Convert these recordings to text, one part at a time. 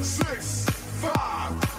six, five,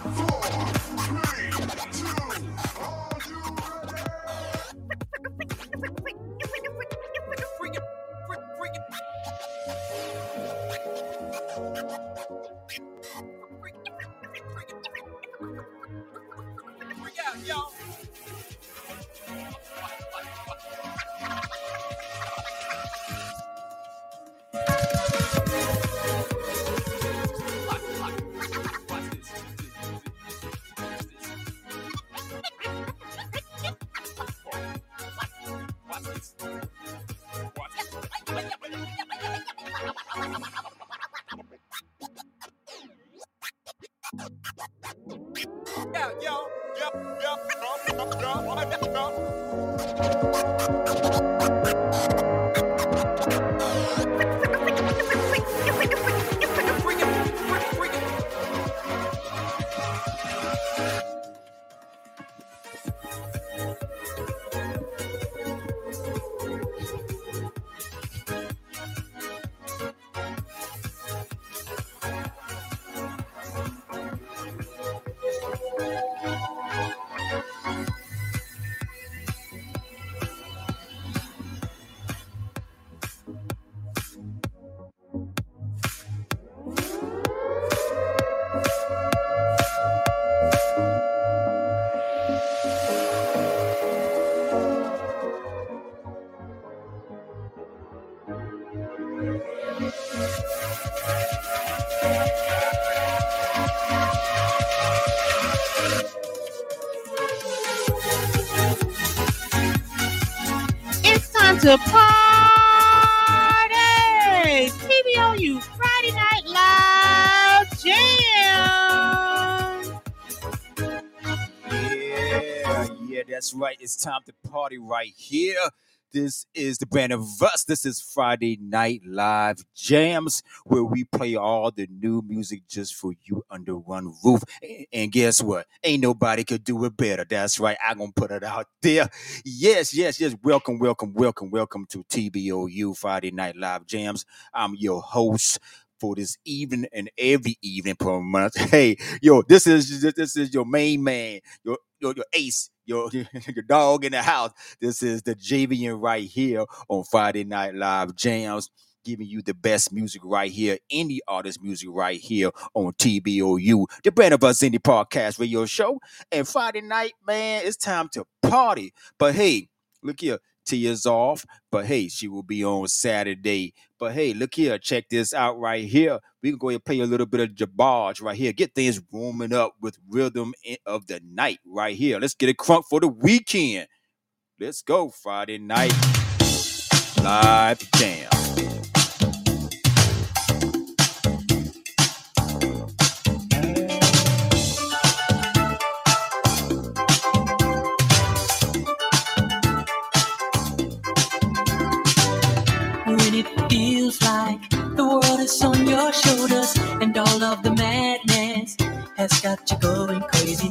time to party! TBOU Friday Night Live Jam! Yeah, yeah, that's right. It's time to party right here. This is the brand of us. This is Friday Night Live Jams, where we play all the new music just for you under one roof. And guess what? Ain't nobody could do it better. That's right. I'm gonna put it out there. Yes, yes, yes. Welcome, welcome, welcome, welcome to TBOU Friday Night Live Jams. I'm your host for this evening and every evening per month. Hey, yo, this is this is your main man, your your, your ace, your your dog in the house. This is the JVN right here on Friday Night Live Jams, giving you the best music right here, indie artist music right here on TBOU, the brand of us indie podcast radio show. And Friday night, man, it's time to party. But hey, look here. Tia's off, but hey, she will be on Saturday. But hey, look here, check this out right here. We can go and play a little bit of Jabaj right here. Get things warming up with rhythm of the night right here. Let's get it crunk for the weekend. Let's go, Friday night live jam. On your shoulders and all of the madness has got you going crazy.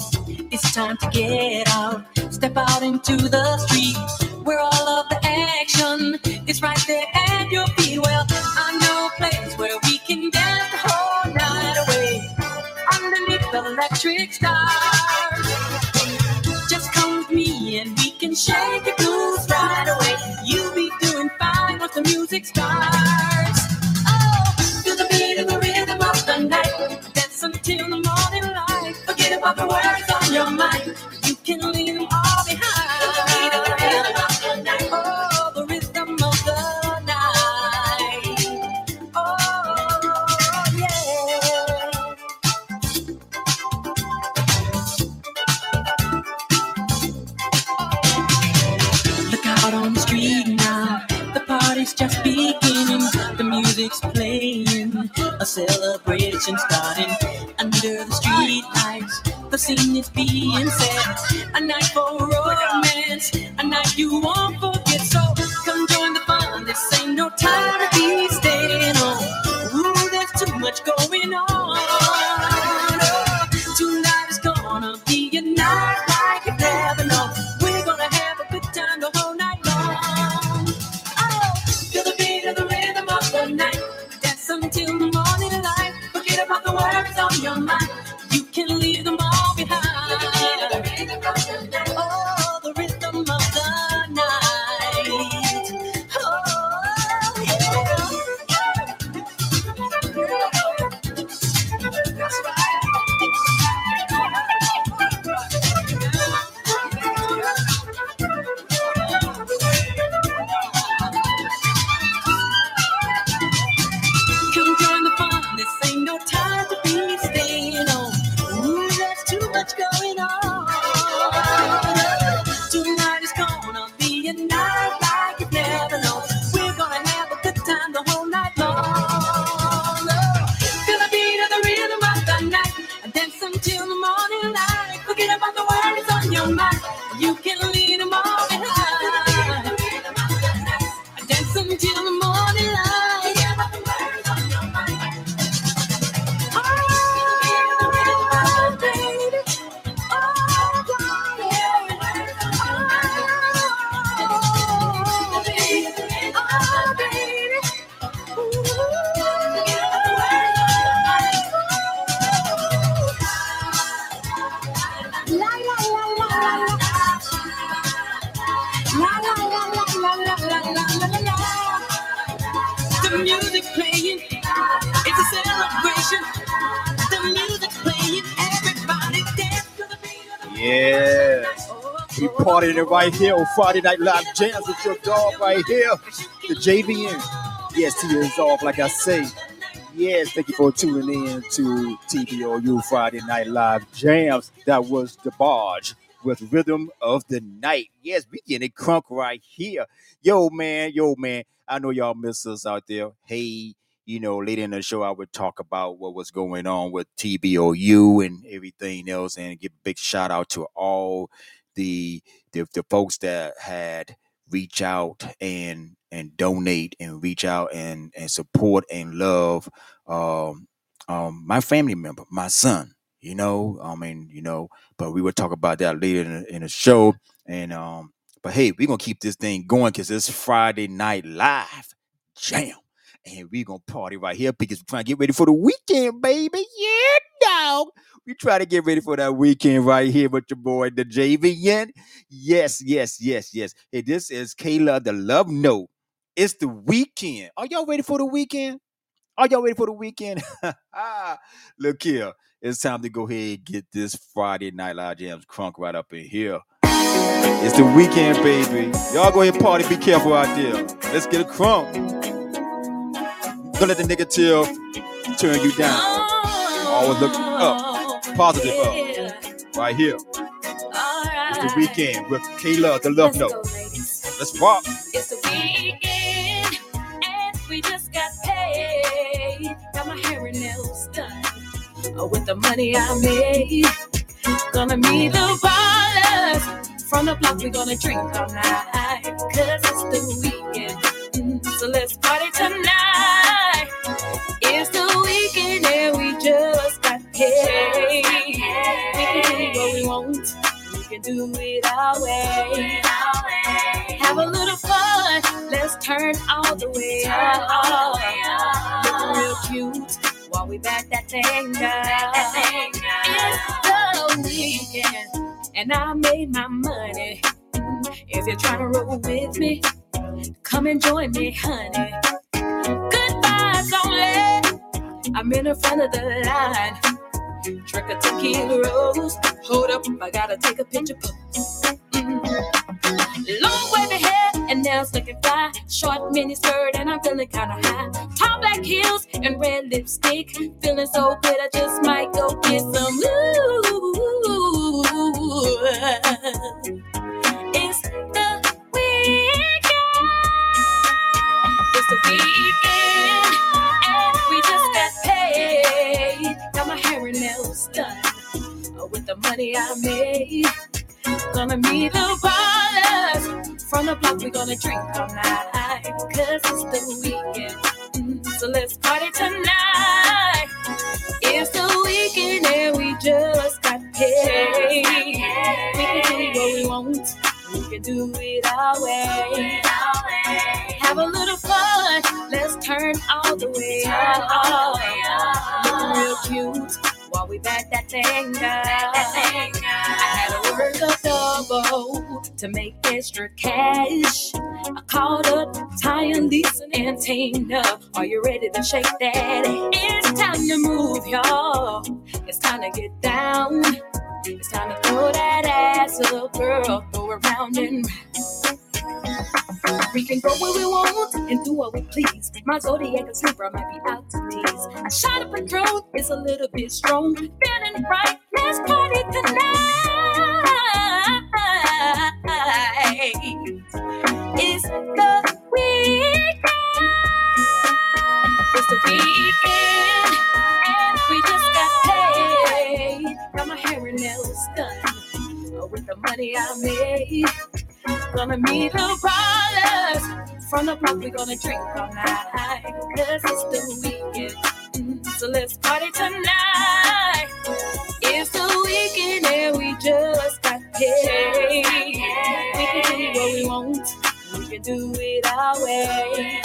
It's time to get out, step out into the street where all of the action is right there at your feet. Well, I know a place where we can dance the whole night away underneath the electric stars. Just come with me and we can shake the blues right away. You'll be doing fine once the music starts. Right here on Friday Night Live Jams with your dog right here, the JVN. Yes, two years off, like I say. Yes, thank you for tuning in to TBOU Friday Night Live Jams. That was the barge with Rhythm of the Night. Yes, we getting it crunk right here. Yo, man, yo, man. I know y'all miss us out there. Hey, you know, later in the show, I would talk about what was going on with TBOU and everything else, and give a big shout out to all the the, the folks that had reach out and and donate and reach out and and support and love um um my family member, my son. You know, I mean, you know, but we will talk about that later in the, in the show. And um, but hey, we're gonna keep this thing going because it's Friday night live jam. And we're gonna party right here because we're trying to get ready for the weekend, baby. Yeah, dog. We try to get ready for that weekend right here with your boy, the JVN. Yes, yes, yes, yes. Hey, this is Kayla, the love note. It's the weekend. Are y'all ready for the weekend? Are y'all ready for the weekend? Look here. It's time to go ahead and get this Friday Night Live Jams crunk right up in here. It's the weekend, baby. Y'all go ahead and party. Be careful out there. Let's get a crunk. Don't let the negative turn you down. Always look up. Positive up. Right here. It's the weekend with Kayla, the love note. Let's rock. It's the weekend, and we just got paid. Got my hair and nails done uh, with the money I made. Gonna meet the ballers from the block. We gonna drink all night, cause it's the weekend. Mm, So let's party tonight. Just got paid. We can do what we want. We can do it our way. Have a little fun. Let's turn all the way up. Looking real cute while we back that thing down. It's the weekend, and I made my money. If you're trying to roll with me, come and join me, honey. Good vibes only. I'm in the front of the line. Drink a tequila rose. Hold up, I gotta take a picture pose. Mm. Long wavy hair and nails looking fly. Short mini skirt and I'm feeling kinda high. Tall black heels and red lipstick. Feeling so good, I just might go get some. Ooh. It's the weekend. It's the weekend, the money I made. Gonna meet the ballers from the block. We gonna drink all night, cause it's the weekend. Mm, So let's party tonight. It's the weekend, and we just got paid. We can do what we want. We can do it our way. Have a little fun. Let's turn all the way up. Looking real cute while we back that thing down. I had to work a double to make extra cash. I called up Ty and Lisa and Tina. Are you ready to shake that? It's time to move, y'all. It's time to get down. It's time to throw that ass up, girl. Go around and round. We can go where we want and do what we please. My zodiac is Libra might be out to tease. A shot of Patron is a little bit strong. Feeling right, let's party tonight. It's the weekend. It's the weekend, and we just got paid. Got my hair and nails done with the money I made. Gonna meet the ballers from the block. We gonna drink all night, cause it's the weekend. Mm, So let's party tonight. It's the weekend, and we just got paid. We can do what we want. We can do it our way.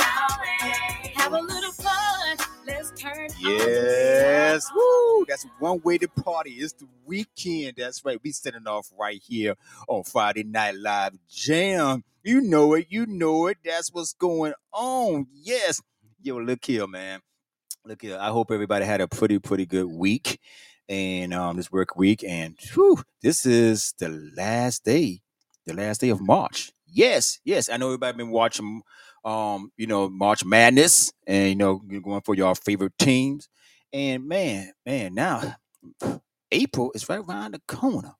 Have a little fun. Let's turn. Yes. Woo. That's one way to party. It's the weekend. That's right. We setting off right here on Friday Night Live Jam. You know it. You know it. That's what's going on. Yes. Yo, look here, man. Look here. I hope everybody had a pretty, pretty good week and um this work week. And whew, this is the last day, the last day of March. Yes, yes. I know everybody been watching um, you know, March Madness and you know, you're going for your favorite teams. And man, man, now April is right around the corner.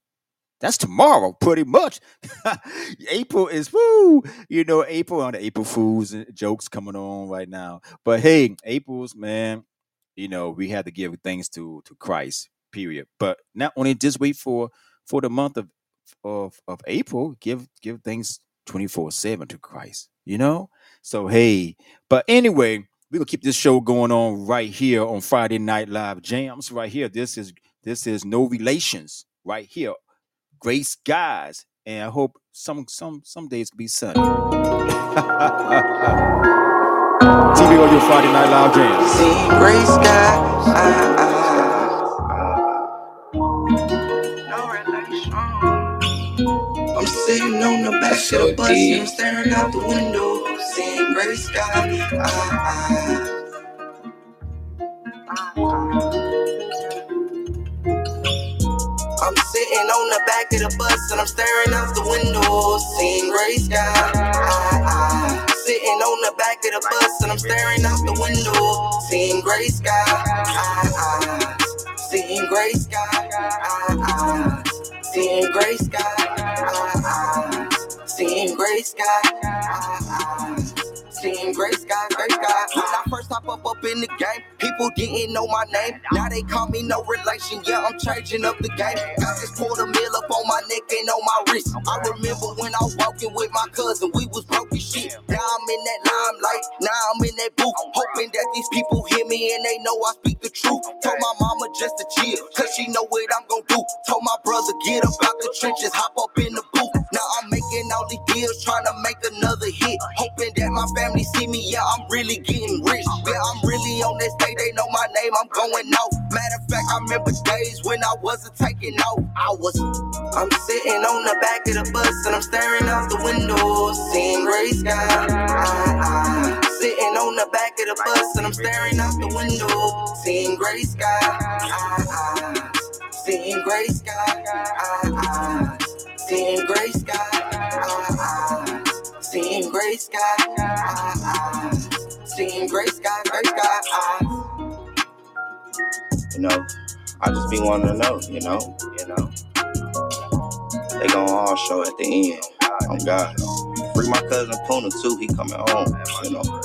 That's tomorrow, pretty much. April is woo. You know, April on the April Fools jokes coming on right now. But hey, April's man, you know, we had to give thanks to to Christ, period. But not only just wait for for the month of of of April, give give thanks 24-7 to Christ, you know? So hey, but anyway, we're gonna keep this show going on right here on Friday Night Live Jams. Right here. This is this is no relations right here gray skies, and I hope some some some days can be sunny. TV on your Friday Night Live Jams. See gray sky. I'm sitting on the back of the bus and I'm staring out the window, seeing gray sky. Ah, I'm sitting on the back of the bus and I'm staring out the window, seeing gray sky. Ah, ah. Sitting on the back of the bus and I'm staring out the window, seeing gray sky. Ah, ah. Seeing gray sky. Ah, ah. Seeing gray sky. Ah, ah. Seeing gray sky. Ah, Seeing gray sky, gray sky. When I first hop up up in the game, people didn't know my name. Now they call me no relation. Yeah, I'm changing up the game. Got this quarter mil up on my neck and on my wrist. I remember when I was walking with my cousin, we was broken shit. Now I'm in that limelight, now I'm in that booth. Hoping that these people hear me and they know I speak the truth. Told my mama just to chill, cause she know what I'm gonna do. Told my brother, get up out the trenches, hop up in the booth. Now I'm making all these deals, trying to make another hit. That my family see me, yeah, I'm really getting rich. Yeah, I'm really on that stage, they know my name, I'm going out. Matter of fact, I remember days when I wasn't taking off. I was, I'm sitting on the back of the bus and I'm staring out the window, seeing gray sky. Ah, ah. Sitting on the back of the bus and I'm staring out the window, seeing gray sky. Ah, ah. Seeing gray sky. Ah, ah. Seeing gray sky. Ah, ah. Seeing gray sky. Seeing gray sky, gray sky. You know, I just be wanting to know, you know, you know. They gonna all show at the end. Oh God. Free my cousin Puna too, he coming home, you know.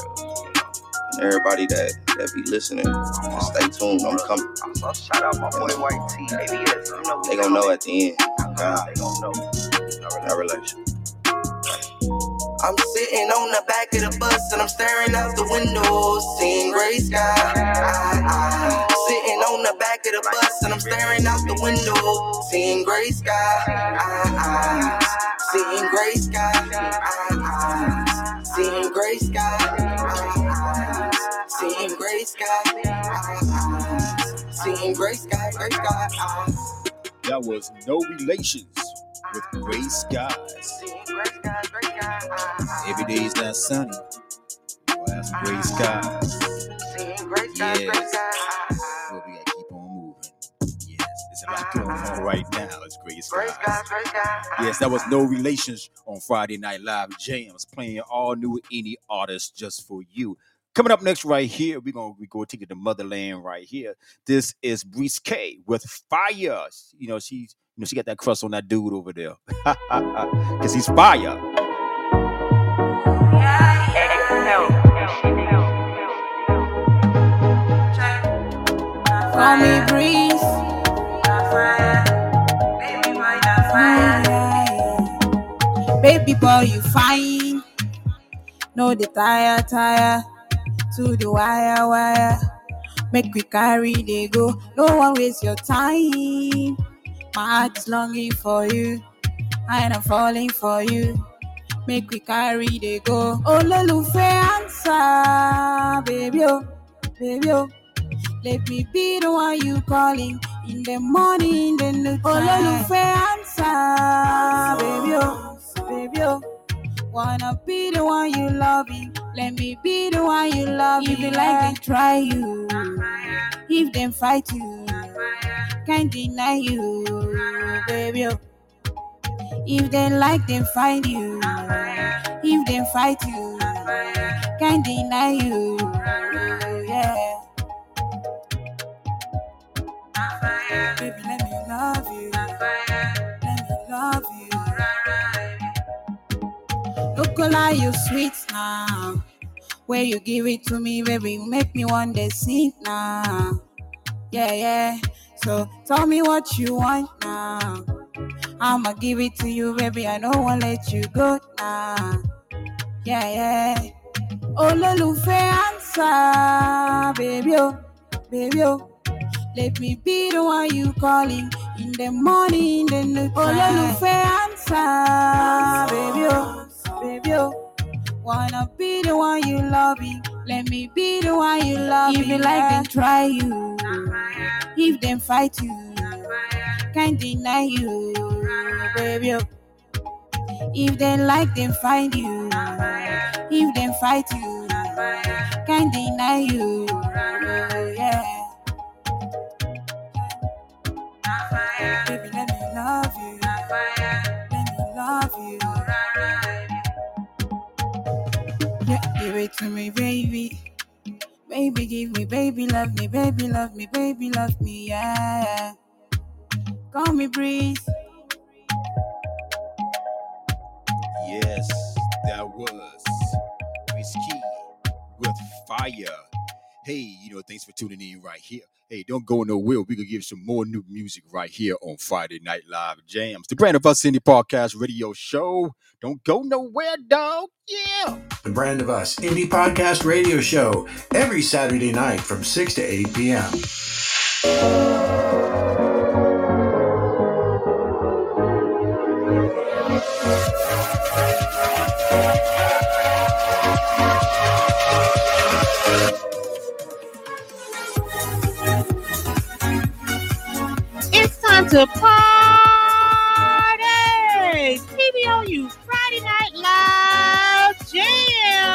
And everybody that that be listening, just stay tuned. I'm coming. Shout out my boy White T, ABS. They gonna know at the end. Oh God. They gonna know. No relation. I'm sitting on the back of the bus and I'm staring out the window, seeing gray sky. Ah, ah. Sitting on the back of the bus and I'm staring out the window, seeing gray sky. Ah, ah. Seeing gray sky. Ah, ah. Seeing gray sky. Ah, ah. Seeing gray sky. Ah, ah. Seeing gray sky, gray sky. Ah. That was no relations with gray skies. Every day is not sunny. Well, that's gray skies. Yes. But we gotta keep on moving. Yes, there's a lot going on right now. It's gray skies. Yes, that was no relations on Friday Night Live Jams, playing all new indie artists just for you. Coming up next, right here, we're gonna we go take it to motherland right here. This is Breeze K with Fire. You know, she's you know, she got that crush on that dude over there. Cause he's fire. Call me breeze. Baby boy, you fine. No, the tire, tire. To the wire, wire. Make we carry they go. No one waste your time. My heart is longing for you. And I'm falling for you. Make we carry they go. Oh, Lolufe answer, baby, oh, baby, oh. Let me be the one you calling in the morning, in the noon. Ololufe answer, baby, oh, baby, oh. Wanna be the one you love loving Let me be the one you love. If you like, then try you. If them fight you, can't deny you, baby. If they like, then find you. If they fight you, can't deny you, yeah. Baby, let me love you. Let me love you. Like you sweet now. Where you give it to me, baby, you make me want to sing now. Yeah, yeah. So tell me what you want now. I'ma give it to you, baby. I don't wanna let you go now. Yeah, yeah. Olólùfẹ́ answer, baby, oh, baby, oh. Let me be the one you calling in the morning, in the night. Olólùfẹ́ answer, baby, oh, baby, oh. Wanna be the one you loving. Let me be the one you love. If you like, then try you. If them fight you, can't deny you, baby. oh. If they like, then find you. If them fight you, can't deny you, to me, baby. Baby, give me, baby, love me, baby, love me, baby, love me, yeah. Call me breeze. Yes, that was Whiskey with Fire. Hey, you know, thanks for tuning in right here. Hey, don't go nowhere. We could give some more new music right here on Friday Night Live Jams. The Brand of Us Indie Podcast Radio Show. Don't go nowhere, dog. Yeah. The Brand of Us Indie Podcast Radio Show every Saturday night from 6 to 8 p.m. time to party! TBOU Friday Night Live Jam!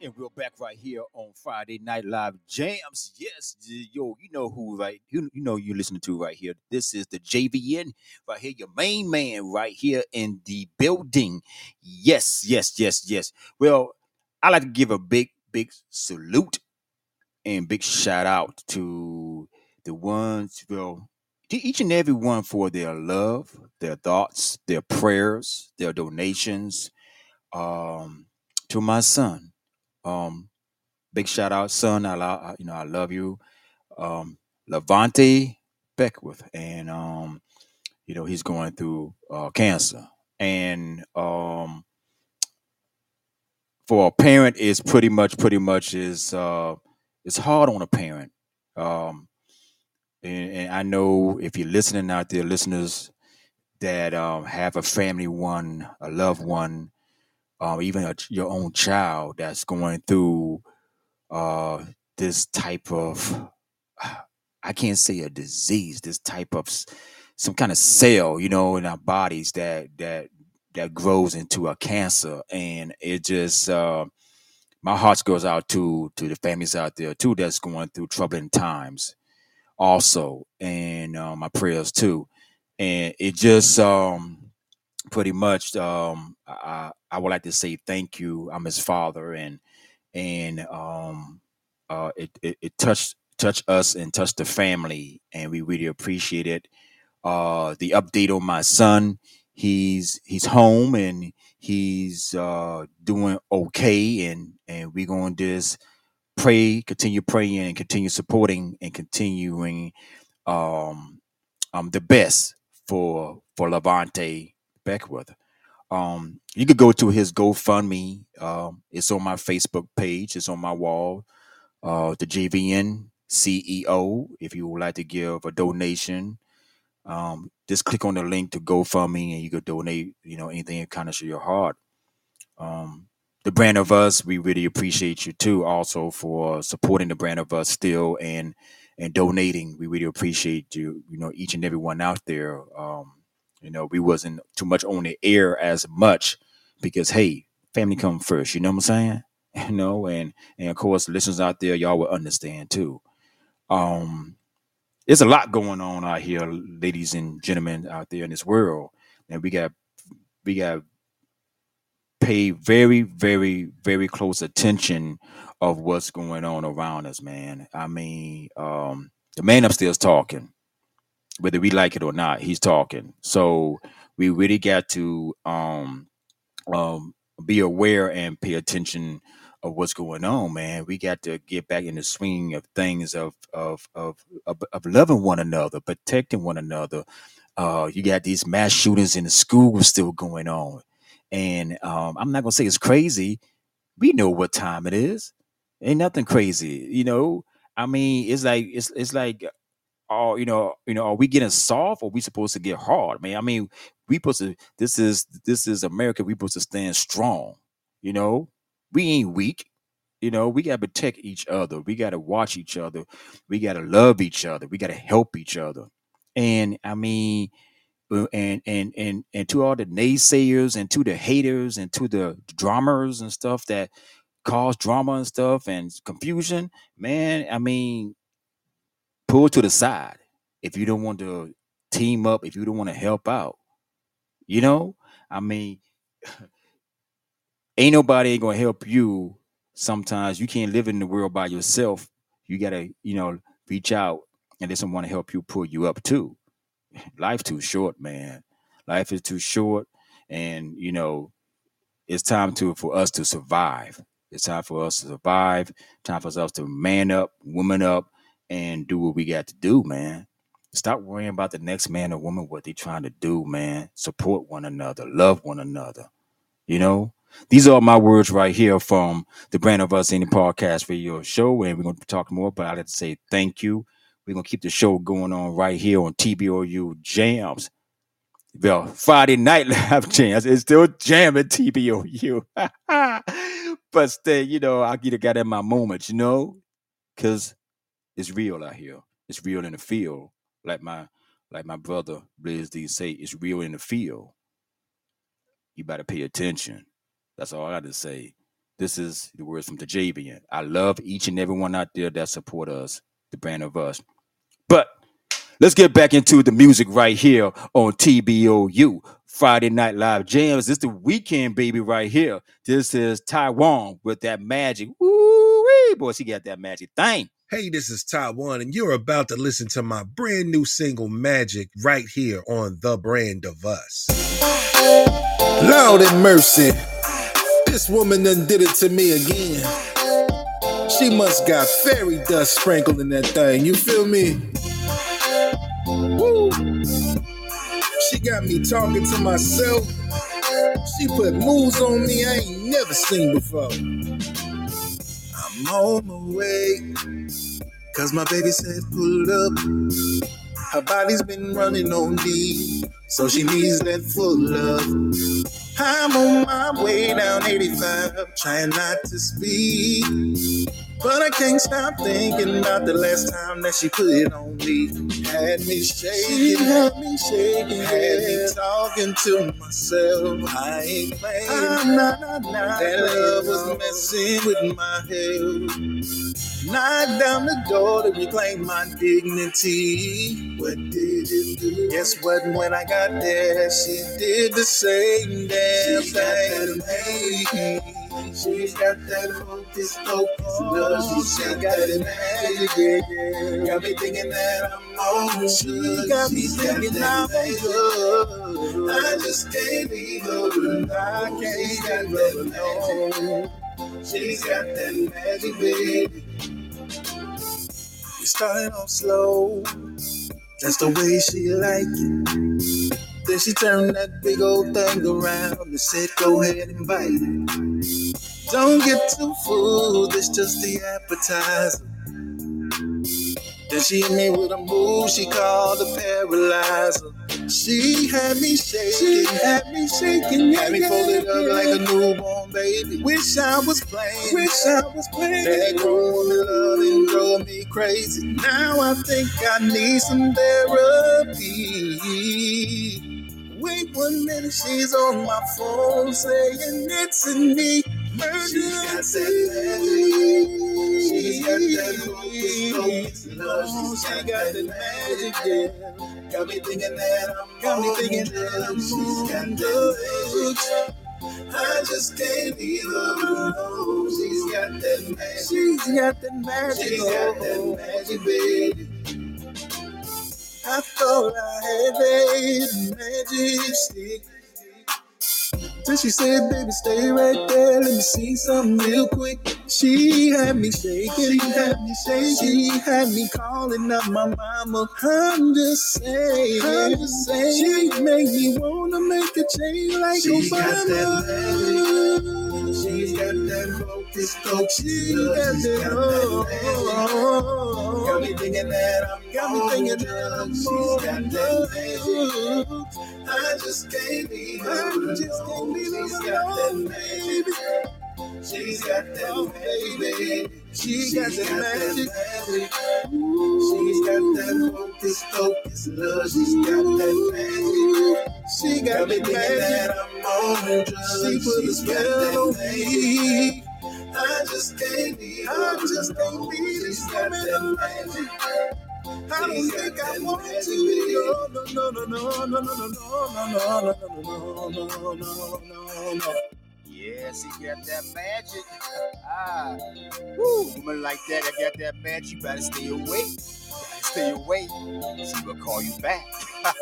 And we're back right here on Friday Night Live Jams. Yes, yo, you know who right you, you know you're listening to right here. This is the JVN right here, your main man right here in the building. Yes, yes, yes, yes. Well, I like to give a big, big salute and big shout out to the ones, well, to each and every one for their love, their thoughts, their prayers, their donations. Um, to my son, um, big shout out, son. I love, you know, I love you, um, Levante Beckwith, and um, you know, he's going through uh, cancer, and um, for a parent, is pretty much, pretty much is uh, it's hard on a parent. Um, and, and I know if you're listening out there, listeners that um, have a family one, a loved one, um, even a, your own child that's going through uh, this type of, I can't say a disease, this type of some kind of cell, you know, in our bodies that that that grows into a cancer, and it just uh, my heart goes out to to the families out there too that's going through troubling times also and uh, my prayers too. And it just um pretty much um I, I would like to say thank you. I'm his father and and um uh it it, it touched touched us and touched the family and we really appreciate it. Uh the update on my son he's he's home and he's uh doing okay and and we're going to just pray continue praying and continue supporting and continuing um um the best for for Levante Beckworth um you could go to his GoFundMe um it's on my Facebook page it's on my wall uh the JVN CEO if you would like to give a donation um, just click on the link to GoFundMe and you could donate, you know, anything kind of your heart. Um, the brand of us, we really appreciate you too, also for supporting the brand of us still and and donating. We really appreciate you, you know, each and every one out there. Um, You know, we wasn't too much on the air as much because hey, family come first. You know what I'm saying? You know, and and of course, listeners out there, y'all will understand too. Um, there's a lot going on out here, ladies and gentlemen, out there in this world, and we got we got pay very, very, very close attention of what's going on around us, man. I mean, um, the man upstairs talking, whether we like it or not, he's talking. So we really got to um, um, be aware and pay attention of what's going on, man. We got to get back in the swing of things of of of of, of loving one another, protecting one another. Uh, you got these mass shootings in the schools still going on, and um, I'm not gonna say it's crazy. We know what time it is. Ain't nothing crazy, you know. I mean, it's like it's it's like oh, you know, you know, are we getting soft or we supposed to get hard, man? I mean, we supposed to this is this is America, we supposed to stand strong, you know. We ain't weak, you know, we gotta protect each other, we gotta watch each other, we gotta love each other, we gotta help each other. And I mean, uh, and and and and to all the naysayers and to the haters and to the dramas and stuff that cause drama and stuff and confusion, man, I mean, pull to the side if you don't want to team up, if you don't want to help out. You know, I mean, ain't nobody gonna help you. Sometimes you can't live in the world by yourself. You gotta, you know, reach out and let someone to help you pull you up too. Life too short, man. Life is too short, and you know, it's time to for us to survive. It's time for us to survive. Time for us to man up, woman up, and do what we got to do, man. Stop worrying about the next man or woman, what they trying to do, man. Support one another, love one another. You know, these are my words right here from the Brand of Us Indie Podcast Radio Show, and we're going to talk more. But I'd like to say thank you. We're going to keep the show going on right here on TBOU Jams. Well, Friday night live jams. It's still jamming TBOU. but stay, you know, I get got in my moments, you know, because it's real out here. It's real in the field. Like my like my brother Blaze D say, it's real in the field. You better pay attention. That's all I got to say. This is the words from the Javian. I love each and every one out there that support us, the brand of us. But let's get back into the music right here on TBOU. Friday Night Live Jams. This is the weekend, baby, right here. This is Taiwan with that magic. Woo-wee. Boy, she got that magic thing. Hey, this is Taiwan, and you're about to listen to my brand new single Magic right here on The Brand of Us. Lord and mercy, this woman done did it to me again. She must got fairy dust sprinkled in that thing, you feel me? Woo. She got me talking to myself. She put moves on me I ain't never seen before. I'm on my way. Cause my baby said pull up. Her body's been running on D, so she needs that full love. I'm on my way down 85, trying not to speak. But I can't stop thinking about the last time that she put it on me. Had me shaking, had me shaking, had me talking to myself. I ain't playing. I'm not, not, not that love was messing with my head. Knocked down the door to reclaim my dignity. What did it do? Guess what? When I got there, she did the same damn thing. She's got that hocus pocus love. She got that magic, yeah. Got me thinking that I'm on. She got me thinking I'm on. I just can't leave her alone. I can't leave her alone. She's got that magic, baby. We started off slow. That's the way she like it. Then she turned that big old thing around and said, Go ahead and bite it. Don't get too fooled, it's just the appetizer. Then she hit me with a move she called a paralyzer. She had me shaking, had me shaking, had me folded up like a newborn baby. Wish I was playing, wish I was playing. That grown woman loving drove me crazy. Now I think I need some therapy. Wait one minute, she's on my phone saying it's in me. Emergency. She's got that hocus pocus love. Oh, She's she got that the magic, yeah. Got me thinking that I'm Got me thinking that I'm. She's got that magic. I just can't leave her alone. She's got that magic. She's got the magic. She's oh. got that oh. magic, baby. I thought I had that magic stick. Till she said, baby, stay right there. See something real quick. She had me shaking. She had me shaking. She had me calling up my mama. I'm just saying. I'm just saying. She made me wanna make a change like got Obama. that magic. She's got that hocus pocus She got that. got Oh. Got me thinking that I'm Got me thinking that. I'm She's got that magic. I just can't leave her I just can't leave her She's got that magic. She's got that oh, baby. She got that magic. She's got that hocus pocus love. She's got that magic. She Got got me magic. that I'm on drugs. She put a spell on me. I just can't leave I just can't leave this woman alone. I don't think I want to. No, no, no, no, no, no, no, no, no, no, no, no, no, no, no, no. Yes, he got that magic. Ah, woo, woman like that, I got that magic, you better stay away. Better stay away. She will call you back.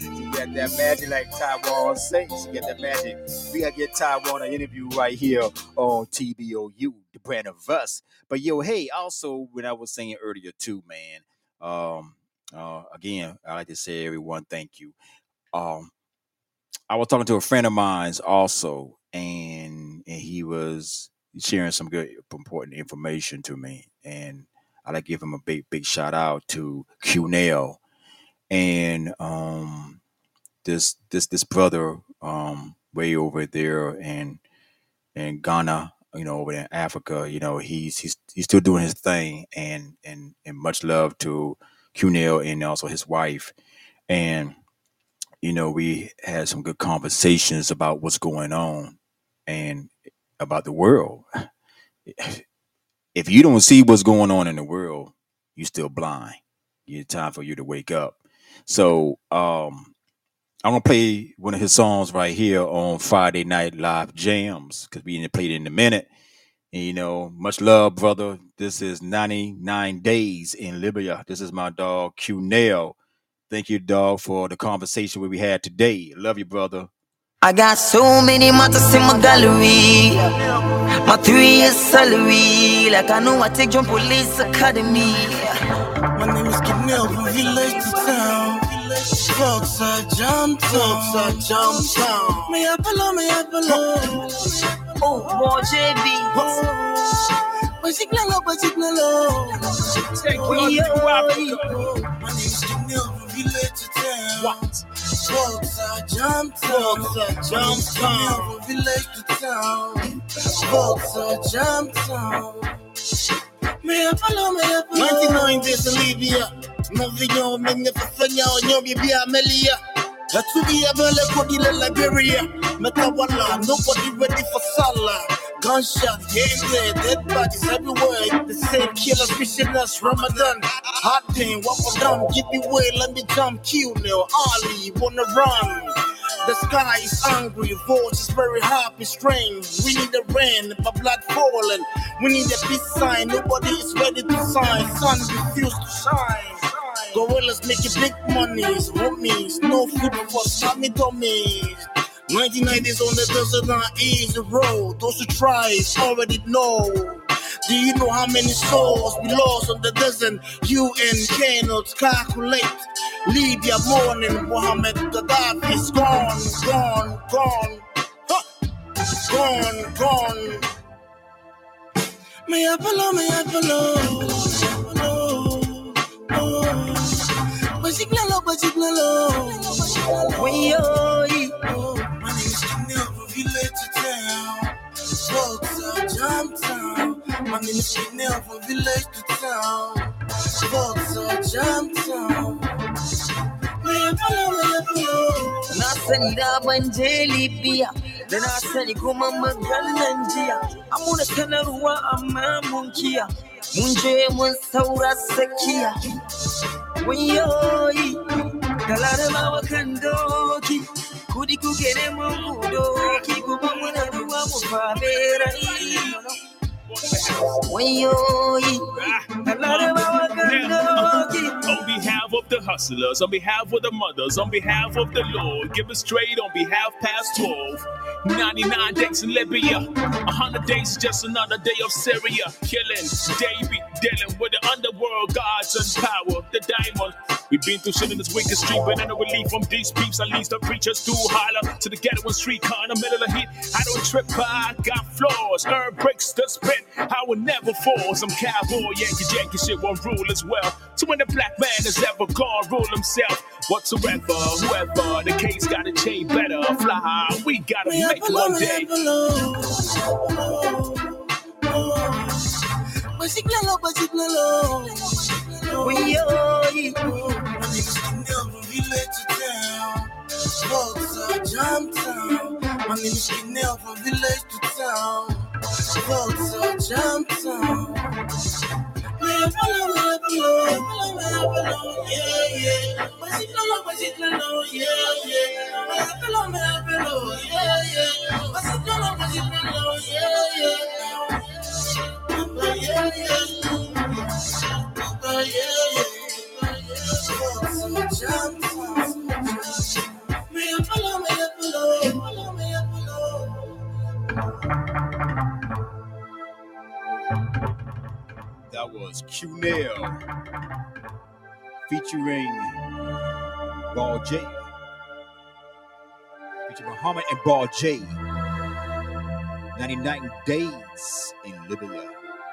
She got that magic like Taiwan say. She got that magic. We gotta get Taiwan an interview right here on TBOU, the brand of us. But yo, hey, also when I was saying earlier too, man. Um, uh, again, I like to say everyone, thank you. Um, I was talking to a friend of mine's also, and and he was sharing some good important information to me, and I like give him a big big shout out to QNL and um this this this brother um way over there in in Ghana, you know, over in Africa, you know, he's he's he's still doing his thing, and and and much love to QNL and also his wife, and you know, we had some good conversations about what's going on and about the world. If you don't see what's going on in the world, you're still blind. It's time for you to wake up. So um I'm gonna play one of his songs right here on Friday Night Live Jams because we didn't play it in a minute. And, you know, much love, brother. This is 99 days in Libya. This is my dog Q Nail. Thank you, dog, for the conversation we had today. Love you, brother. I got so many matters in my gallery. My three years salary. Like I know I take John Police Academy. My name is Kenel from village to town. Folks are jump Folks are jump town. Me apolo, me apolo. Oh, more JB. But signal up, but signal up. We My name is Kenel you let you down. What? Folks, I jumped on. Folks, I jumped we let you down. Folks, I jumped on. Mea palo, mea palo. 99 is Olivia. Mavignon, magnificent, y'all, y'all, baby, Amelia. That's who the Abele Kodila Liberia. Metawala, nobody ready for Salah. Gunshot, game there, dead bodies everywhere. The same killer wishing us Ramadan. Hot thing, walk on down, give me way, let me jump, kill now. Ali, wanna run. The sky is angry, voice is very happy, strange. We need the rain, but blood falling. We need a peace sign, nobody is ready to sign. Sun refuse to shine. Gorillas making big monies, homies. No food for Sammy dummies. 1990s on the desert, not easy road. Those who try already know. Do you know how many souls we lost on the desert? UN cannot calculate. Libya morning, Muammar Gaddafi's gone, gone, gone. Huh. Gone, gone. Me apolo, me apolo. Oh, but signal up, but signal up. We Folks jump town. My name is Kenel from village to town. Are jump town. Na sani da ban je Libya da na sani kuma maganan jiya. Amuna sanarwa amma mun kiya. Mun je mun saura sakiya. Wayoyi da larabawa kan doki. Kudi kuke neman ku doki kuma muna ruwa mu fabe rai. Wayoyi da larabawa kan. On behalf of the hustlers, on behalf of the mothers, on behalf of the Lord, give it straight on behalf past 12. 99 days in Libya, 100 days is just another day of Syria. Killing, Davy, dealing with the underworld gods and power, the diamond. We've been through shit in this wicked street, but no relief from these peeps. At least the preachers do holler to the ghetto and street car in the middle of heat. I don't trip, I got flaws. Earn breaks to spit, I will never fall. Some cowboy, Yankee, Yankee shit won't rule as well. So when the black man is ever gone, rule himself. Whatsoever, whoever, the case gotta change better. Fly high, we gotta make one day. Basiklalo, basiklalo. Wayoyi. My niggas can never be let you down. Folks are jump town. My niggas can never be let you down. Follow, me follow, yeah, yeah, yeah. Featuring Ball J. Featuring Muhammad and Ball J. 99 days in Libya.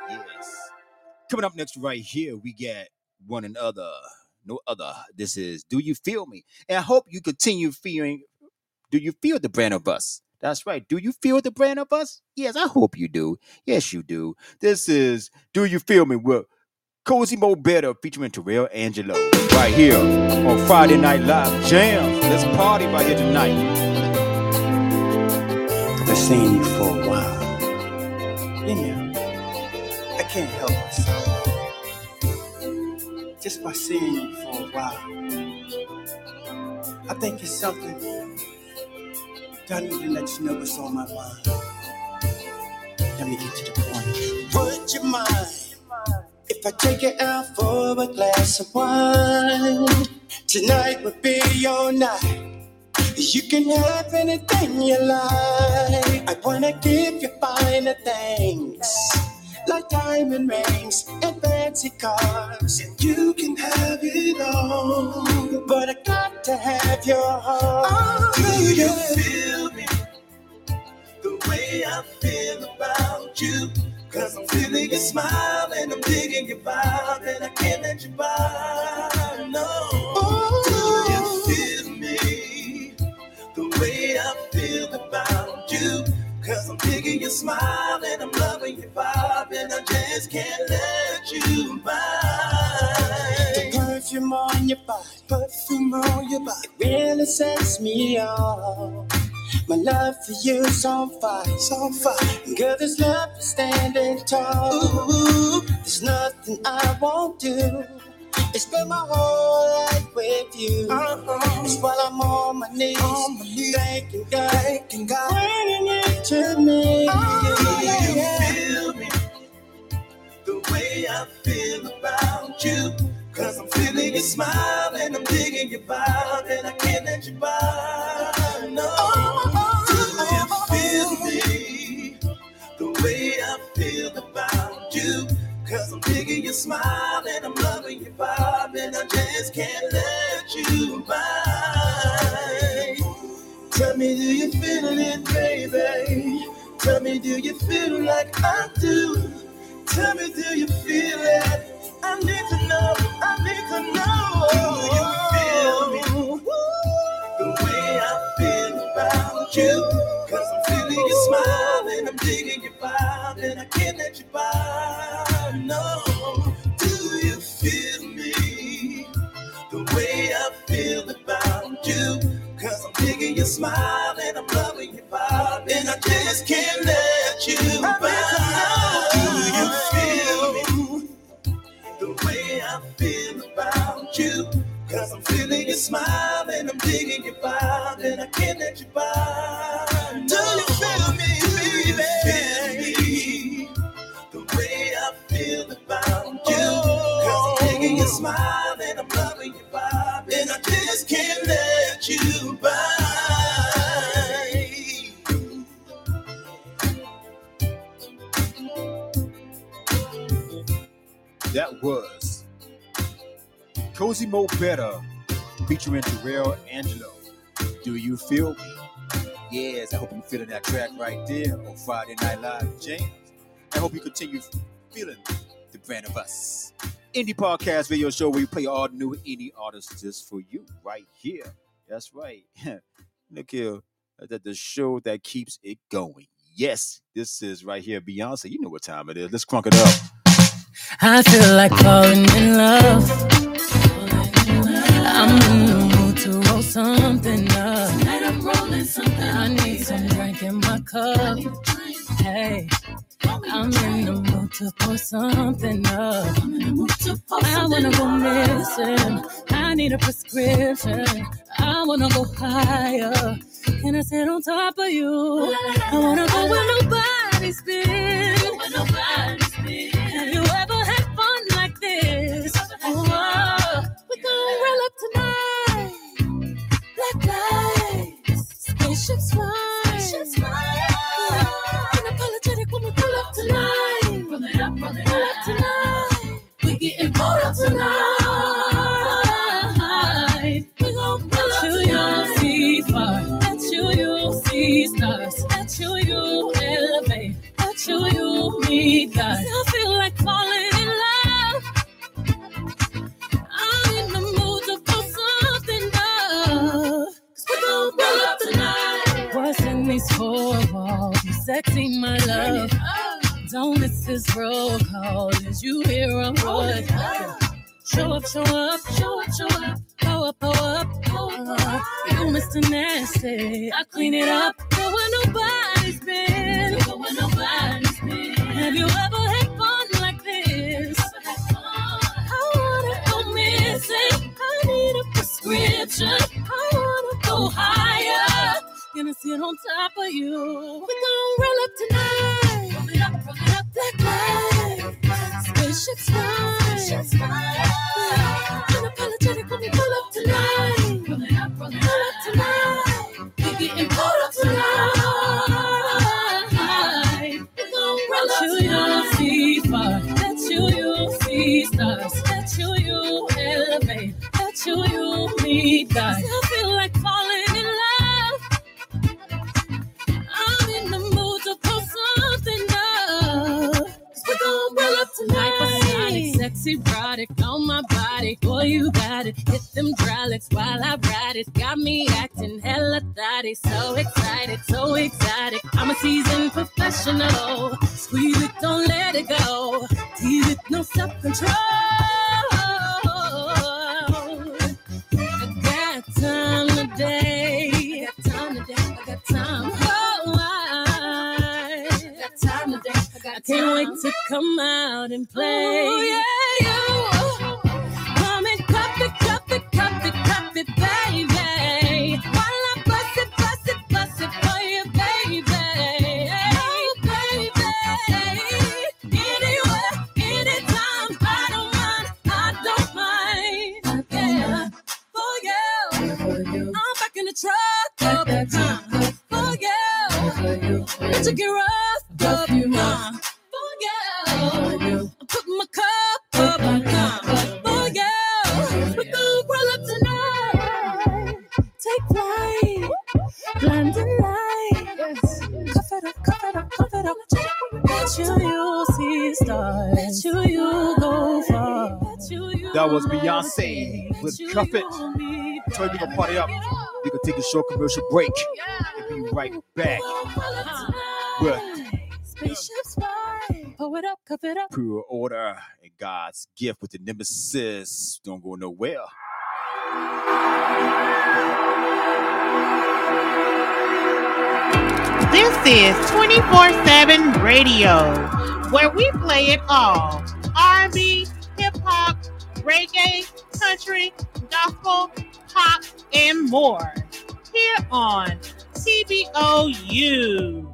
Yes. Coming up next, right here, we get one another. No other. This is Do You Feel Me? And I hope you continue feeling. Do you feel the brand of us? That's right. Do you feel the brand of us? Yes, I hope you do. Yes, you do. This is Do You Feel Me with Cozy Mo Better featuring Terrell Angelo right here on Friday Night Live Jams. Let's party right here tonight. I've been seeing you for a while. You know, I can't help myself. Just by seeing you for a while, I think it's something that I need to let you know what's on my mind. Let me get to the point. Would you mind if I take you out for a glass of wine? Tonight would be your night. You can have anything you like. I wanna give you finer things. Like diamond rings and fancy cars. And you can have it all. But I got to have your heart. Oh, Do you feel me? The way I feel about you. Cause I'm feeling your smile and I'm digging your vibe and I can't let you by. No. Do you feel me? The way I feel about you. Cause I'm digging your smile and I'm loving your vibe and I just can't let you by. The perfume on your body, perfume on your body, really sets me off. My love for you's on fire, it's on fire. Girl, this love is standing tall. Ooh, there's nothing I won't do. It's spend my whole life with you. Uh-huh. It's while I'm on my knees, on my knees thanking God, thanking God, bringing it to me. Oh, do you feel me? The way I feel about you. Cause I'm feeling your smile and I'm digging your vibe and I can't let you by. Feel about you. Cause I'm digging your smile and I'm loving your vibe and I just can't let you by. Tell me, do you feel it, baby? Tell me, do you feel like I do? Tell me, do you feel it? I need to know, I need to know. Do you feel me? The way I feel about you you smile and I'm digging you vibe, and I can't let you by. No, do you feel me? The way I feel about you. Cause I'm digging your smile and I'm loving your vibe, and I just can't let you by. Do you feel me? The way I feel about you. Cause I'm feeling your smile and I'm digging your vibe, and I can't let you by. Your smile and I'm loving your vibe and I just can't let you by. That was Cozy Mo Better featuring Terrell Angelo. Do you feel me? Yes, I hope you're feeling that track right there on Friday Night Live Jams. I hope you continue feeling the brand of us. Indie Podcast video show where we play all new indie artists just for you right here. That's right. Look here. Uh, that the show that keeps it going. Yes, this is right here. Beyonce, you know what time it is. Let's crunk it up. I feel like falling in love. I'm in the mood to roll something up. Tonight I'm rolling something. I need some drink in my cup. Hey, I'm in the mood to pour something up. I wanna go missing. I need a prescription. I wanna go higher. Can I sit on top of you? I wanna go where nobody's been. Have you ever had fun like this? Oh, we gon' roll up tonight. Black lights, spaceships fly. Tonight. We gon' pull up tonight. you see far. At you, you see stars. At you, you elevate. At you, you meet God. I feel like falling in love. I'm in the mood to put something up. Cause we gon' roll up tonight. What's in these four walls? You sexy, my love. Don't miss this roll call. Did you hear a word? Show up, show up, show up, show up. Up, go up, go up. You Mr. Nasty. I clean it up. Go where nobody's been. Go where nobody's been. Have you ever had fun like this? I wanna go missing. I need a prescription. I wanna go higher. Gonna sit on top of you. We gon' roll up tonight. Roll it up, roll it up, black light. Spaceships fly. Unapologetic when we pull up tonight. Roll up, tonight. We getting pulled up tonight. We gon' roll up. You see far. That you, you see stars. That you, you elevate. That you, you meet God. I feel like falling Sexy, erotic on my body. Boy, you got it. Hit them hydraulics while I ride it. Got me acting hella thotty. So excited, so exotic. I'm a seasoned professional. Squeeze it, don't let it go. Tease it, no self control. I got time today. Can't wait to come out and play. Oh, yeah, you. Come and cup it, cup it, cup it, cup it, baby. While I bust it, bust it, bust it for you, baby. Oh, baby. Anywhere, anytime, I don't mind, I don't mind. Yeah. For you. I'm back in the truck. Up, uh, for you. Let you get rough. With Cuff It. So we gonna party up. We gonna take a short commercial break and be right back with Spaceships fly. Pull it up, cuff it up. Pure Order and God's Gift with the Nemesis. Don't go nowhere. This is 24 7 radio, where we play it all R&B, hip hop, reggae, country, gospel, pop, and more here on TBOU.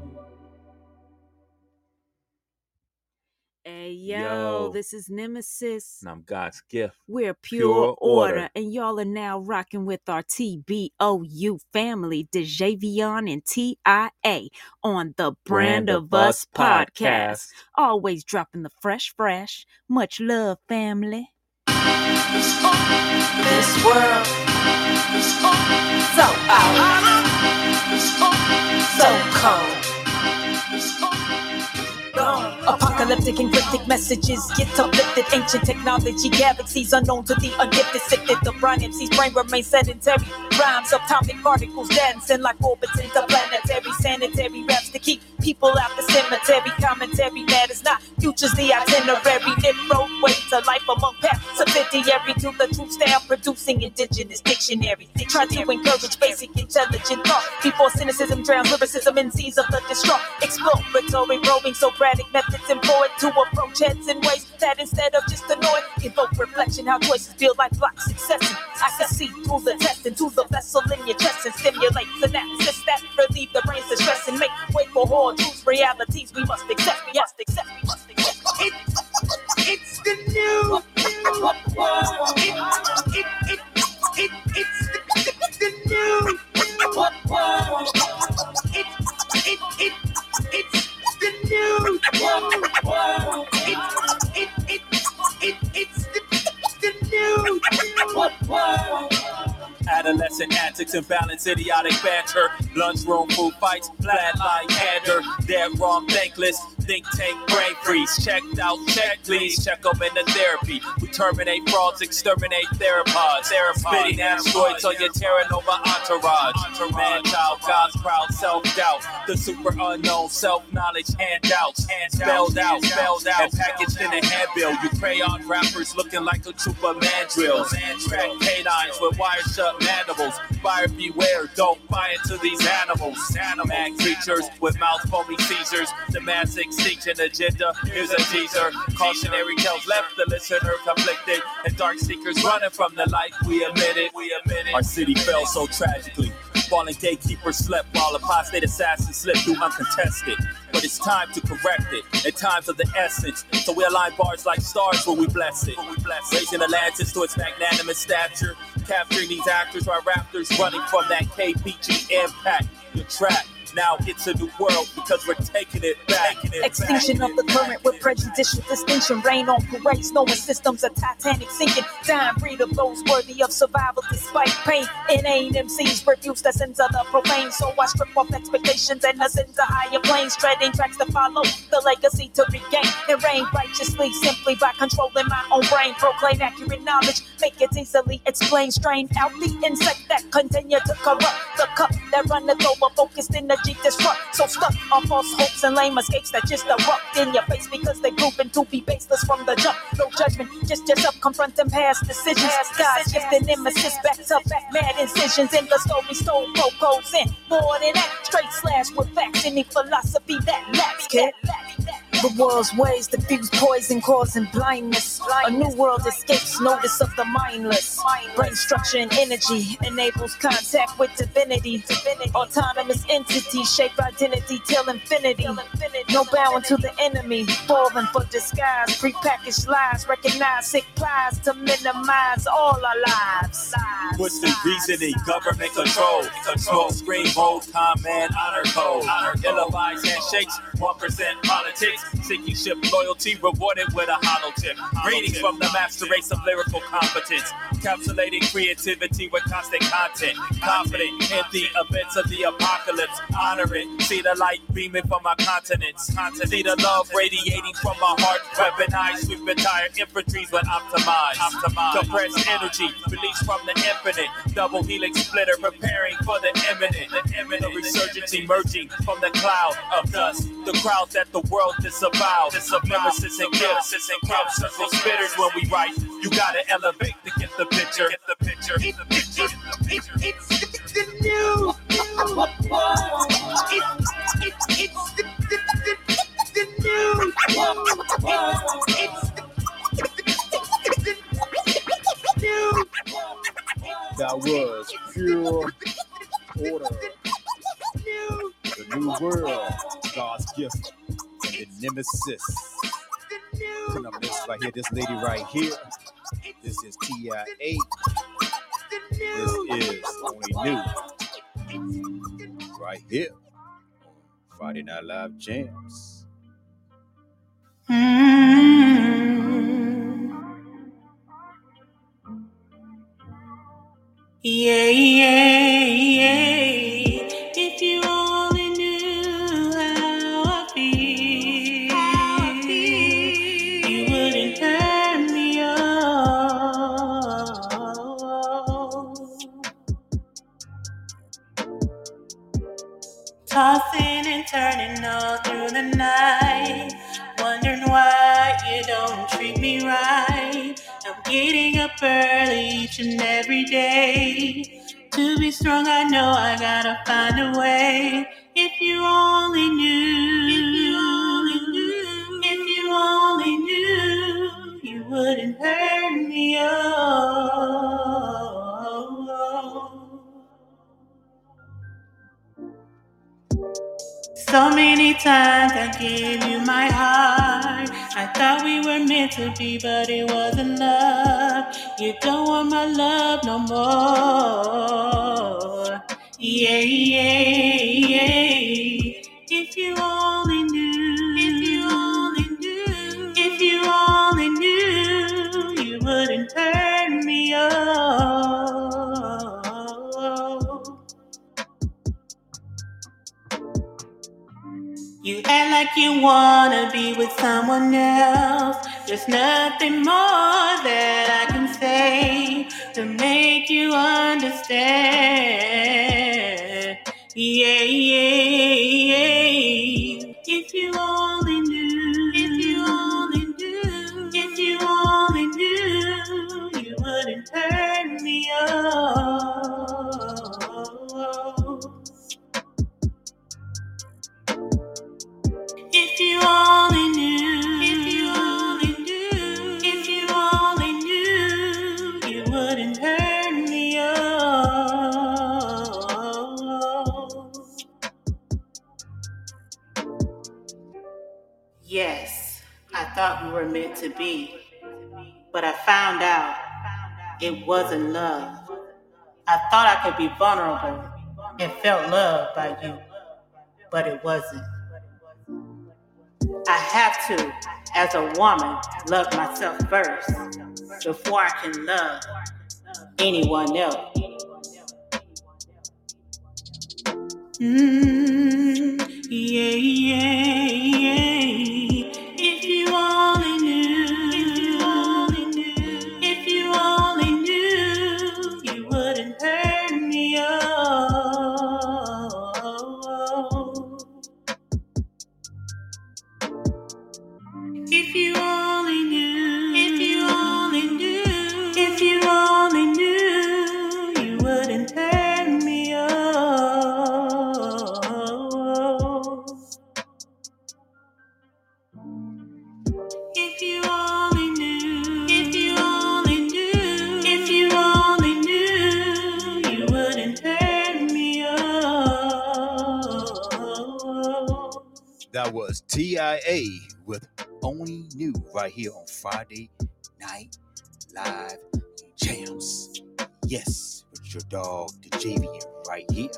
Hey yo, Yo. this is Nemesis. And I'm God's gift. We're pure, Pure order. order. and y'all are now rocking with our TBOU family, DeJavion and TIA, on the Brand, of Us podcast. Always dropping the fresh, fresh. Much love, family. This world so out, so cold. Apocalyptic and cryptic messages get uplifted. Ancient technology, galaxies unknown to the ungifted. Sifted the Brian MC's brain remains sedentary. Rhymes, atomic particles dancing like orbits interplanetary. Sanitary raps to keep people out the cemetery. Commentary matters not. Future's the itinerary. It roadway to life among. Subsidiary to the truth style producing indigenous dictionary. They try to encourage basic intelligent thought before cynicism drowns lyricism in seas of the distraught. Exploratory probing Socratic methods employed to approach heads in ways that instead of just annoy, evoke reflection. How choices feel like block succession. I can see through the test into the vessel in your chest and stimulate synapses that relieve the brain's distress and make way for all truths, realities we must accept. We must accept. We must Adolescent and balance, idiotic banter, lunchroom food fights, flatline candor, dead wrong, thankless, think tank brain freeze, checked out, check please, check them into therapy. We terminate frauds, exterminate theropods, spitting asteroids on your Terra Nova entourage. Man, child, God's proud self-doubt, the super unknown self-knowledge handouts, spelled out, spelled out, and packaged in a handbill. You crayon rappers looking like a troop of mandrills, track canines with wire shut mandibles. Buyer beware, don't buy into these animals. Animal creatures with mouth foamy seizures, the mass agenda. Here's a teaser. Cautionary tales left the listener conflicted, and dark seekers running from the light. We admit it. We admit it. Our city fell so tragically. Fallen gatekeepers slept while apostate assassins slipped through uncontested. But it's time to correct it. At times of the essence. So we align bars like stars when we bless it. We bless Raising Atlantis to its magnanimous stature. Capturing these actors while raptors running from that KPG impact. Your trap. Now it's a new world because we're taking it back. Extinction of the current with prejudicial distinction. Rain on parades, knowing systems of Titanic sinking. Dying breed of those worthy of survival despite pain. Inane MCs refuse the sins of the profane. So I strip off expectations and ascend to higher planes. Treading tracks to follow, the legacy to regain. And reign righteously simply by controlling my own brain. Proclaim accurate knowledge, make it easily explained. Strain out the insect that continue to corrupt the cup that runneth over. Focused disrupt. So stuck on false hopes and lame escapes that just erupt in your face because they proven to be baseless from the jump. No judgment, just yourself confronting past decisions. God's gifted nemesis back to back, mad incisions in the story. Stole vocals in more than that. Straight slash with facts, any philosophy that lacks. Kid. The world's ways diffuse poison, causing blindness. A new world escapes notice of the mindless. Brain structure and energy enables contact with divinity. Autonomous entity shape identity till infinity. No bowing to the enemy, falling for disguise. Prepackaged lies, recognize sick plies to minimize all our lives. Twisted reasoning, government control. Smoke screen, bold command, honor code. Ill-advised handshakes, 1% politics. Seeking ship loyalty, rewarded with a hollow tip. Reading from the master race of lyrical competence. Encapsulating creativity with constant content. Confident in the events of the apocalypse. Honor it. See the light beaming from my continents. See the love radiating from my heart. Weaponized, sweep entire infantries when optimized. Optimized. Compressed energy, released from the infinite. Double helix splitter, preparing for the imminent. The imminent resurgence emerging from the cloud of dust. The crowd that the world disavows. Nemesis and gifts and crowd circle spitters when we write. You gotta elevate to get the picture. Get the picture. Get the picture. It's the new world. It, it, it's the, the, the, the new world. It's the, the, the, the new That was pure nemesis. Putting up this right here, this lady right here. This is TIA. This is only new. Right here. Friday Night Live Jams. Hmm. Yeah, yeah, yeah. If you Tossing and turning all through the night, wondering why you don't treat me right. I'm getting up early each and every day. To be strong, I know I gotta find a way. If you only knew, if you only knew, if you only knew, you wouldn't hurt me. Oh. So many times I gave you my heart. I thought we were meant to be, but it wasn't love. You don't want my love no more. Yeah, yeah, yeah. With someone else. There's nothing more that I can say to make you understand. I could be vulnerable and felt loved by you, but it wasn't. I have to, as a woman, love myself first before I can love anyone else. Mm, yeah, yeah, yeah. Turn me. If you only knew, if you only knew, if you only knew, you wouldn't turn me. That was TIA with Only New right here on Friday Night Live Jams. Yes, your dog, the Javian, right here.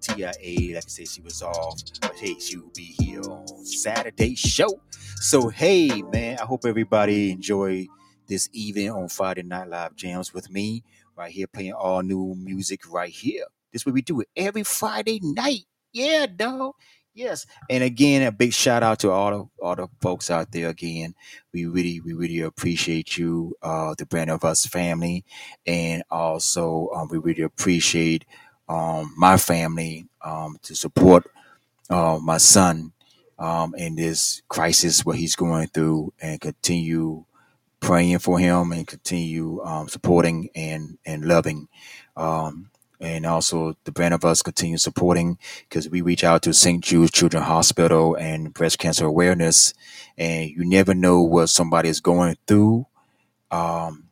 TIA, like I said, she was off, but hey, she will be here on Saturday show. So, hey, man, I hope everybody enjoyed this evening on Friday Night Live Jams with me, right here, playing all new music right here. This is what we do it every Friday night. Yeah, dog. Yes, and again, a big shout out to all the all the folks out there. Again, we really we really appreciate you, uh, the Brand of Us family, and also um, we really appreciate um, my family um, to support uh, my son um, in this crisis what he's going through, and continue praying for him and continue um, supporting and and loving. Um, and also the brand of us continue supporting because we reach out to St. Jude's Children's Hospital and breast cancer awareness, and you never know what somebody is going through. Um,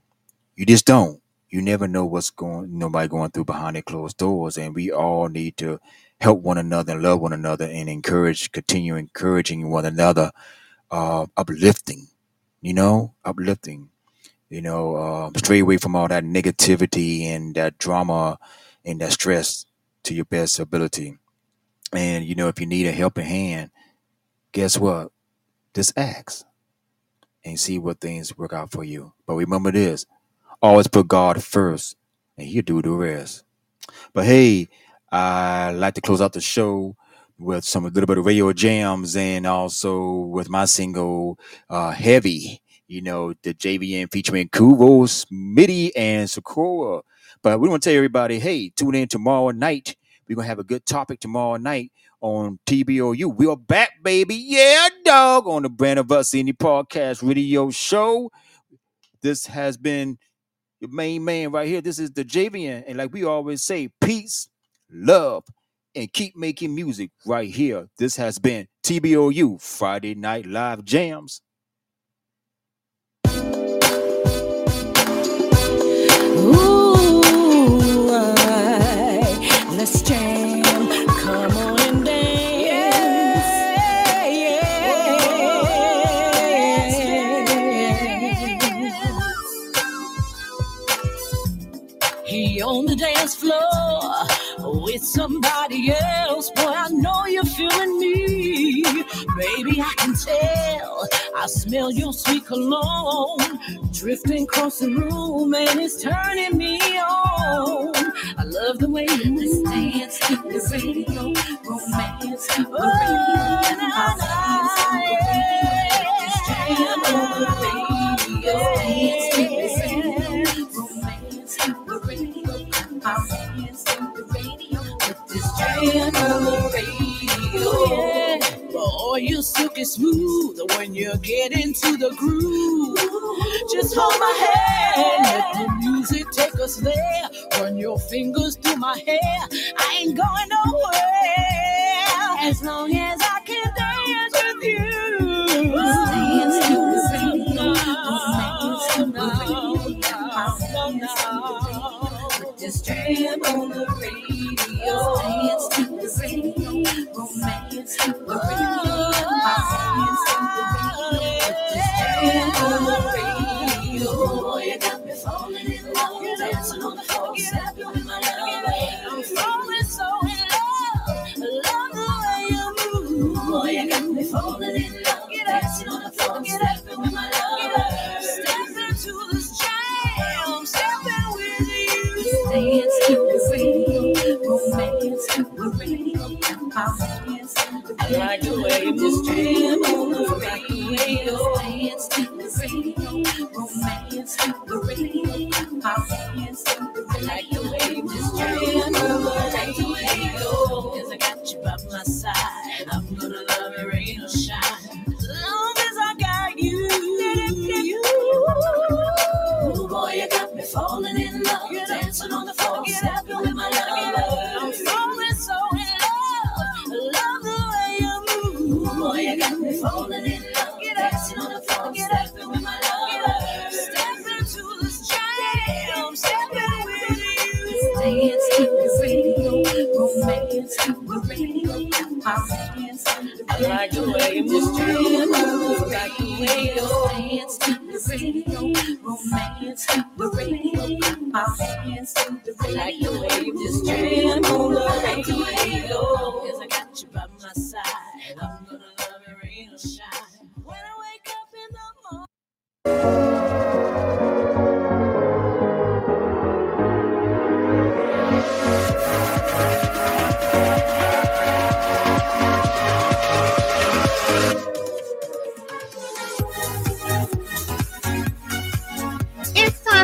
you just don't. you never know what's going nobody going through behind the closed doors and we all need to help one another and love one another and encourage continue encouraging one another uh uplifting you know uplifting you know um, stray away from all that negativity and that drama and that stress to your best ability. And you know if you need a helping hand guess what? Just ask and see what things work out for you. But remember this always put god first and he'll do the rest. But hey, I like to close out the show with some a little bit of radio jams and also with my single uh Heavy, you know, the JVN featuring Kuvo, Smitty, and Sakura. But we want to tell everybody, hey, tune in tomorrow night. We're gonna have a good topic tomorrow night on TBOU. We are back, baby. Yeah, dog, on the Brand of Us Indie Podcast Radio Show. This has been your main man right here. This is the Javian. And like we always say, peace, love, and keep making music right here. This has been TBOU Friday Night Live Jams. Let's jam. Come on and dance. He on the dance floor with somebody else. Boy, I know you're feeling me. Baby, I can tell. I smell your sweet cologne drifting across the room and it's turning me on. I love the way you dance the radio, romance to the oh, radio. Na, na, yeah. Just jam on the radio. Dance to the radio, romance the radio. Jam on the radio. Boy, you're silky smooth when you get into the groove. Just hold my hand, let the music take us there. Run your fingers through my hair. I ain't going nowhere as long as I can dance with you. Put this jam on the radio. Radio, romance to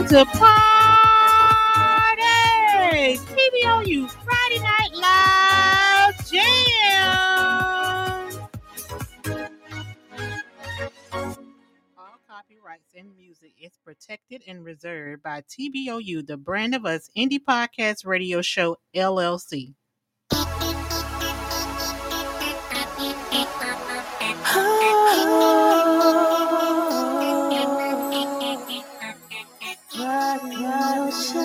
to party! TBOU Friday Night Live Jam! All copyrights and music is protected and reserved by TBOU, the brand of us indie podcast radio show LLC. Radio Can you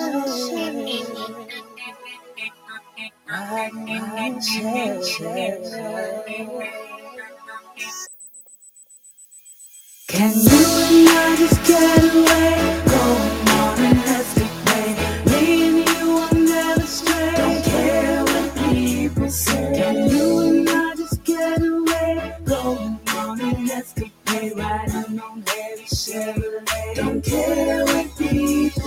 and I just get away? Going on an hectic way. Me and you are never stray. Don't care what people say. Can you and I just get away? Going on an hectic way. Riding on heavy Chevrolet. Don't care.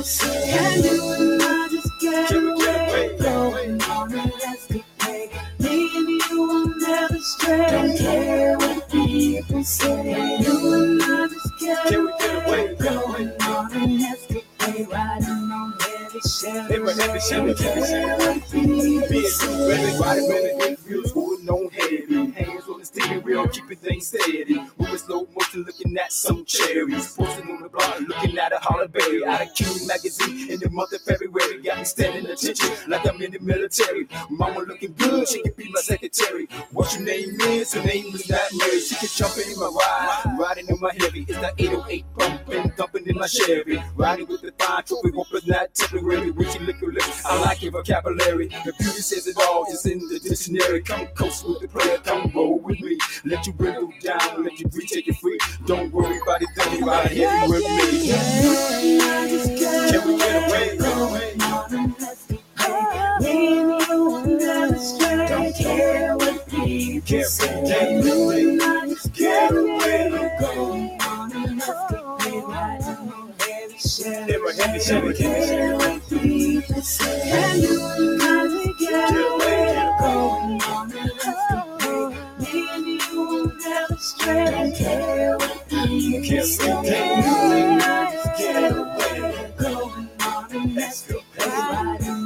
Can you and I just get away? Going on an escapade. Me and you will never stray. Don't care what people say. Can you and I just get away? Going on an escapade. Riding on heavy Chevrolet. Don't care what people say. Holding on heavy, hands on the steering wheel, keeping things steady. Moving slow motion, looking at some cherries. Posting on the block, looking at a Halle Berry. Out of King magazine in the month of February, got me standing attention like I'm in the military. Mama looking good, she can be my secretary. What your name is? Her name is not Mary. She can jump in my ride, riding in my heavy. It's the 808 bumping, dumping in my Chevy. Riding with the fine trophy, hope it's not temporary. Lick her lips, I like your vocabulary. The beauty says it all, it's in the dictionary. Come coast with the player, come roll with me. Let you window down, let you breathe, take it free. Don't worry about it, don't ride heavy with me. Can we get away? Me and you will never stray. Don't care what people say. Can you and I just get away? Going on an escapade, riding on heavy Chevy. Care what people say. Can you and I just get away? Going on an escapade,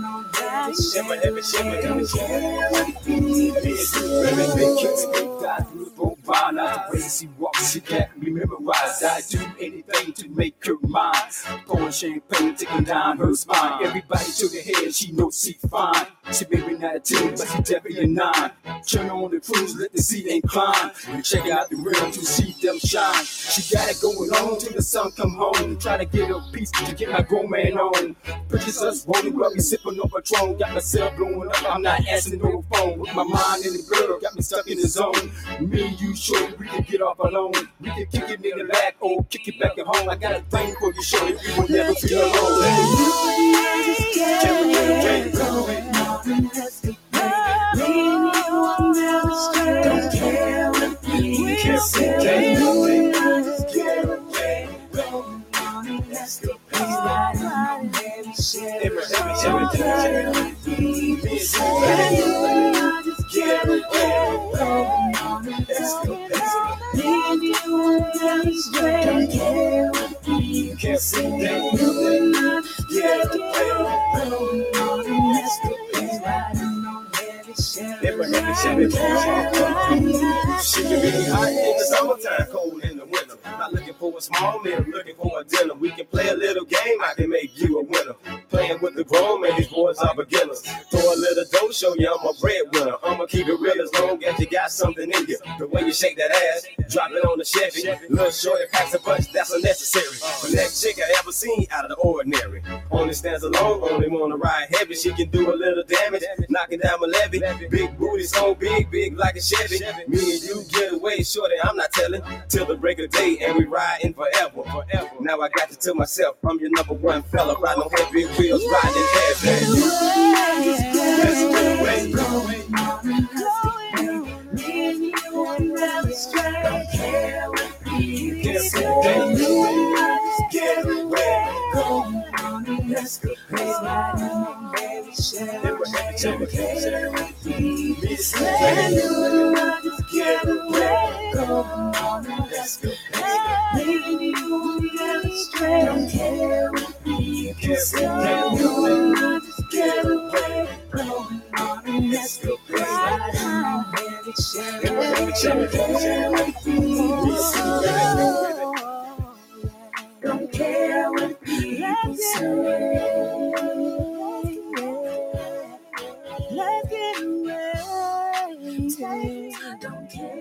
on heavy Shimmer, heavy, shimmer, heavy, Not the way she walks, she got me memorized. I do anything to make her mine. Pouring champagne, taking down her spine. Everybody to the head, she knows she fine. She maybe not a 10, but she definitely a 9. Turn on the cruise, let the seat incline. And check out the rim to see them shine. She got it going on till the sun come home. Try to get a piece to get my grown man on. Pictures us rolling, we sipping on Patron. Got myself blowing up, I'm not answering no phone. With my mind in the girl, got me stuck in the zone. Me you, sure, we can get off alone. We can kick it in the back or kick it back at home. I got a thing for you, sure, we will never be alone. Can we get away? Going on. An escapade. Me. And you will never stray. Don't care what say. Can you and I Don't care what people say. You and I just get away? Going on an escapade. Me and you will. Don't care what people say. Can you and I just get away? Going on escapade, riding on heavy Chevy. She can be hot in the summertime, cold in the winter. Not looking for a small meal, looking for a dinner. We can play a little game, I can make you a winner. Grown man, these boys are beginners. Throw a little dough, show you I'm a breadwinner. I'ma keep it real as long as you got something in you. The way you shake that ass, drop it on the Chevy. Little shorty packs a punch, that's unnecessary. The next chick I ever seen out of the ordinary. Only stands alone, only wanna ride heavy. She can do a little damage, knocking down my levee. Big booty, so big, big like a Chevy. Me and you get away, shorty, I'm not telling. Till the break of day, and we riding forever, forever. Now I got you to myself, I'm your number one fella. Riding on heavy wheels, riding heavy. Let's get away. Me and you stray. Don't care what people say. Get away? Going on on care what people say. Can you and I just get away? Going on an escapade. Me and you stray. Don't care Can you and I just get away? Going on an escapade, riding on heavy Chevy. Don't care what people say. Don't care what people say. Let's get away. Don't care